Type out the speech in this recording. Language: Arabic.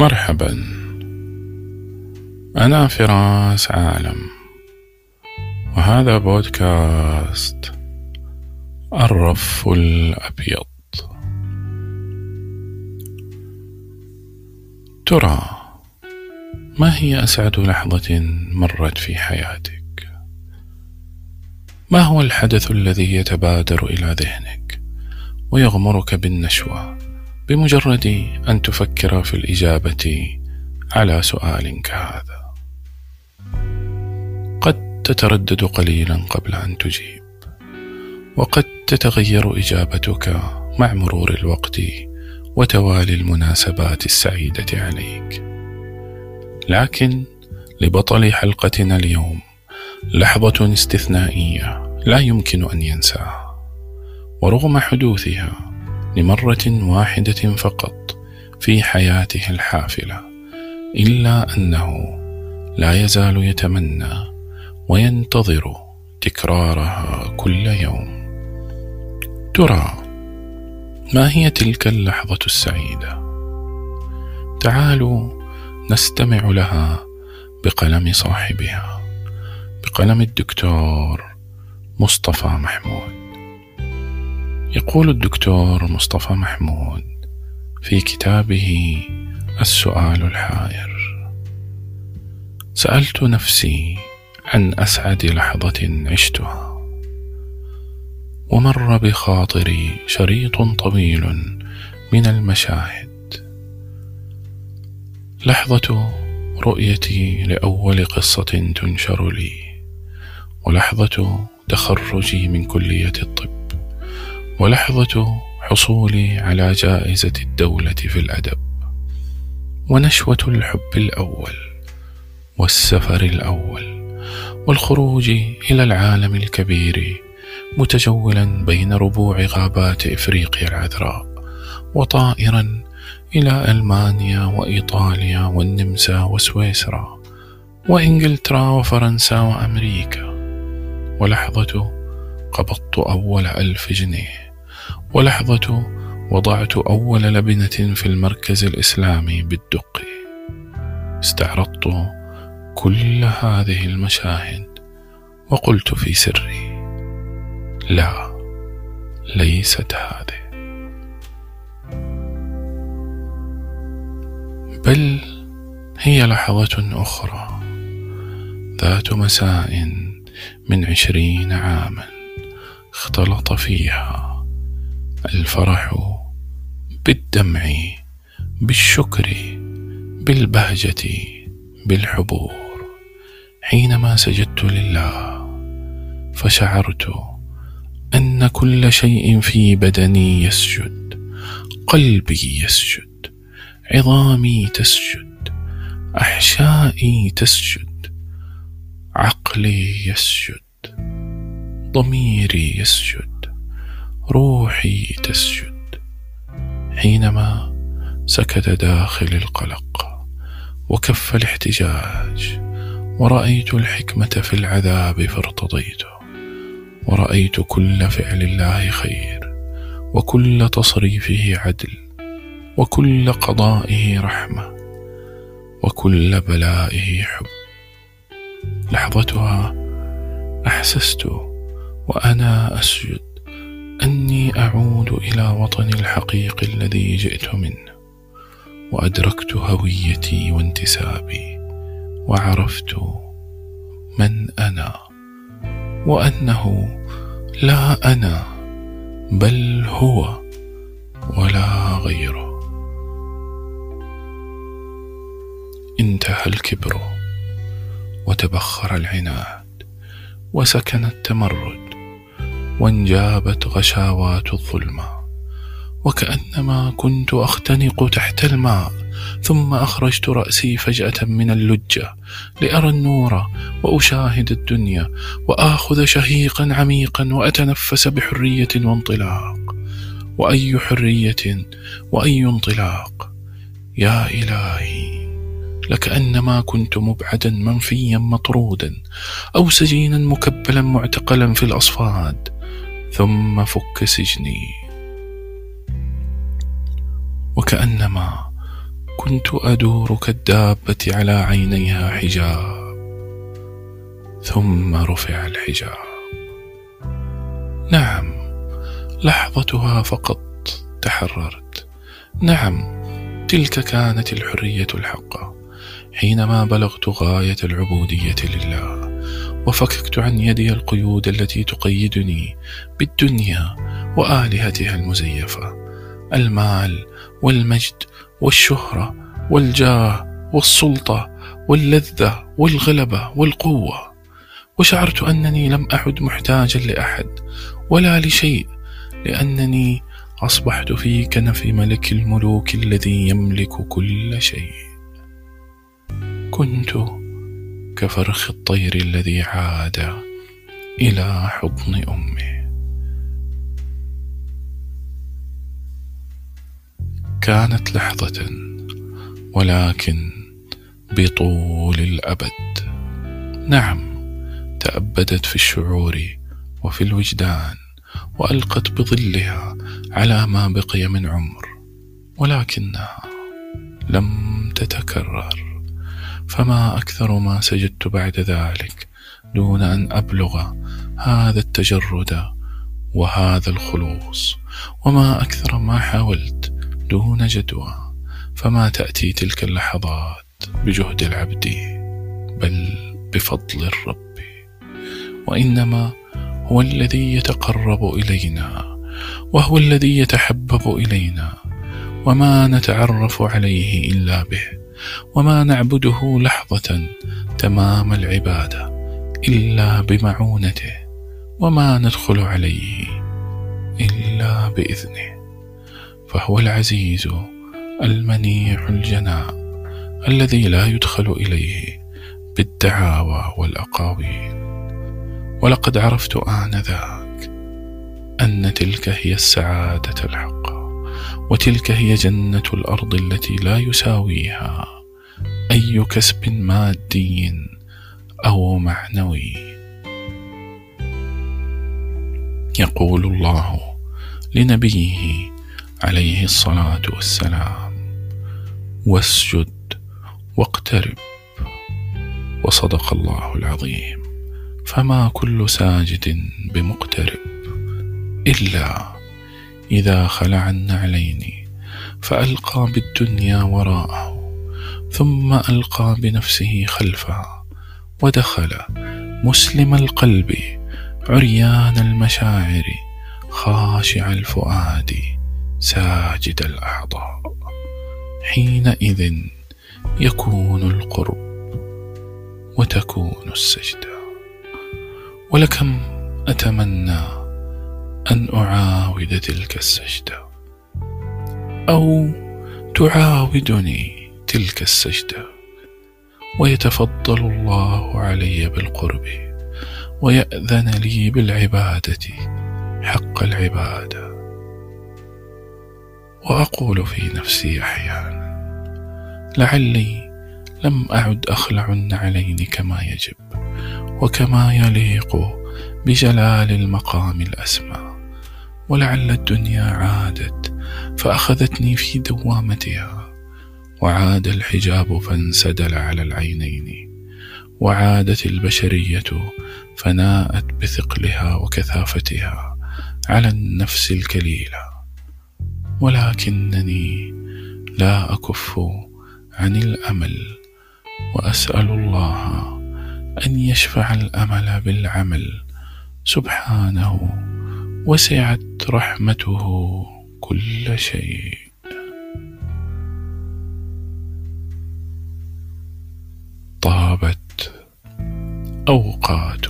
مرحبا. أنا فراس عالم وهذا بودكاست الرف الأبيض. ترى ما هي أسعد لحظة مرت في حياتك؟ ما هو الحدث الذي يتبادر إلى ذهنك ويغمرك بالنشوة؟ بمجرد أن تفكر في الإجابة على سؤال كهذا قد تتردد قليلا قبل أن تجيب وقد تتغير إجابتك مع مرور الوقت وتوالي المناسبات السعيدة عليك. لكن لبطل حلقتنا اليوم لحظة استثنائية لا يمكن أن ينساها ورغم حدوثها لمرة واحدة فقط في حياته الحافلة إلا أنه لا يزال يتمنى وينتظر تكرارها كل يوم ترى ما هي تلك اللحظة السعيدة؟ تعالوا نستمع لها بقلم صاحبها بقلم الدكتور مصطفى محمود يقول الدكتور مصطفى محمود في كتابه السؤال الحائر. سألت نفسي عن أسعد لحظة عشتها. ومر بخاطري شريط طويل من المشاهد. لحظة رؤيتي لأول قصة تنشر لي ولحظة تخرجي من كلية الطب. ولحظة حصولي على جائزة الدولة في الأدب ونشوة الحب الأول والسفر الأول والخروج إلى العالم الكبير متجولا بين ربوع غابات إفريقيا العذراء وطائرا إلى ألمانيا وإيطاليا والنمسا وسويسرا وإنجلترا وفرنسا وأمريكا ولحظة قبضت أول ألف جنيه. ولحظة وضعت أول لبنة في المركز الإسلامي بالدق. استعرضت كل هذه المشاهد وقلت في سري لا ليست هذه. بل هي لحظة أخرى ذات مساء من عشرين عاما اختلط فيها الفرح بالدمع بالشكر بالبهجة بالحبور. حينما سجدت لله فشعرت أن كل شيء في بدني يسجد قلبي يسجد عظامي تسجد أحشائي تسجد عقلي يسجد ضميري يسجد. روحي تسجد. حينما سكت داخل القلق وكف الاحتجاج ورأيت الحكمة في العذاب فارتضيته ورأيت كل فعل الله خير وكل تصريفه عدل وكل قضائه رحمة وكل بلائه حب. لحظتها أحسست وأنا أسجد. أني أعود إلى وطني الحقيقي الذي جئت منه وأدركت هويتي وانتسابي وعرفت من أنا وأنه لا أنا بل هو ولا غيره. انتهى الكبر وتبخر العناد وسكن التمرد وانجابت غشاوات الظلمة وكأنما كنت أختنق تحت الماء ثم أخرجت رأسي فجأة من اللجة لأرى النور وأشاهد الدنيا وآخذ شهيقا عميقا وأتنفس بحرية وانطلاق. وأي حرية وأي انطلاق؟ يا إلهي لكأنما كنت مبعدا منفيا مطرودا أو سجينا مكبلا معتقلا في الأصفاد. ثم فك سجني. وكأنما كنت أدور كالدابة على عينيها حجاب. ثم رفع الحجاب. نعم لحظتها فقط تحررت. نعم تلك كانت الحرية الحقة حينما بلغت غاية العبودية لله. وفككت عن يدي القيود التي تقيدني بالدنيا وآلهتها المزيفة. المال والمجد والشهرة والجاه والسلطة واللذة والغلبة والقوة. وشعرت أنني لم أعد محتاجا لأحد ولا لشيء لأنني أصبحت في كنف ملك الملوك الذي يملك كل شيء. كنت كفرخ الطير الذي عاد إلى حضن أمه. كانت لحظة ولكن بطول الأبد. نعم تأبدت في الشعور وفي الوجدان وألقت بظلها على ما بقي من عمر ولكنها لم تتكرر. فما أكثر ما سجدت بعد ذلك دون أن أبلغ هذا التجرد وهذا الخلوص وما أكثر ما حاولت دون جدوى فما تأتي تلك اللحظات بجهد العبد بل بفضل الرب. وإنما هو الذي يتقرب إلينا وهو الذي يتحبب إلينا وما نتعرف عليه إلا به. وما نعبده لحظة تمام العبادة إلا بمعونته وما ندخل عليه إلا بإذنه. فهو العزيز المنيع الجناء الذي لا يدخل إليه بالدعاوى والأقاويل. ولقد عرفت آنذاك أن تلك هي السعادة الحقة وتلك هي جنة الأرض التي لا يساويها أي كسب مادي أو معنوي. يقول الله لنبيه عليه الصلاة والسلام واسجد واقترب وصدق الله العظيم فما كل ساجد بمقترب إلا إذا خلع النعلين فألقى بالدنيا وراءه ثم ألقى بنفسه خلفها ودخل مسلم القلب عريان المشاعر خاشع الفؤاد ساجد الأعضاء. حينئذ يكون القرب وتكون السجده ولكم أتمنى أن أعاود تلك السجدة أو تعاودني تلك السجدة ويتفضل الله علي بالقرب ويأذن لي بالعبادة حق العبادة. وأقول في نفسي أحيانا لعلي لم أعد أخلع النعلين كما يجب وكما يليق بجلال المقام الأسمى. ولعل الدنيا عادت فأخذتني في دوامتها. وعاد الحجاب فانسدل على العينين وعادت البشرية فناءت بثقلها وكثافتها على النفس الكليلة ولكنني لا أكف عن الأمل وأسأل الله أن يشفع الأمل بالعمل سبحانه وسعت رحمته كل شيء. أوقات.